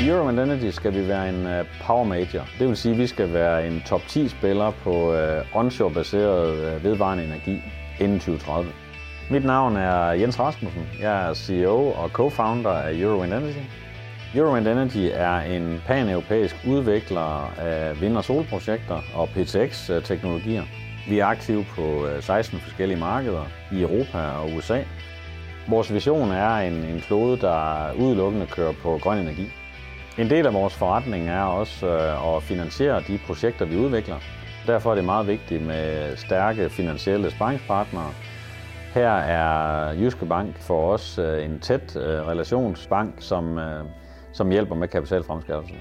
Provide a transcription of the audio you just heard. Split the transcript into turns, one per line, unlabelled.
I Eurowind Energy skal vi være en øh, power major. Det vil sige, at vi skal være en top 10 spiller på øh, onshore-baseret øh, vedvarende energi inden 2030. Mit navn er Jens Rasmussen. Jeg er CEO og co-founder af Eurowind Energy. Eurowind Energy er en pan-europæisk udvikler af vind- og solprojekter og PTX-teknologier. Vi er aktive på 16 forskellige markeder i Europa og USA. Vores vision er en, en klode, der udelukkende kører på grøn energi. En del af vores forretning er også øh, at finansiere de projekter, vi udvikler. Derfor er det meget vigtigt med stærke finansielle sparringspartnere. Her er Jyske Bank for os øh, en tæt øh, relationsbank, som, som hjælper med kapitalfremskabelse.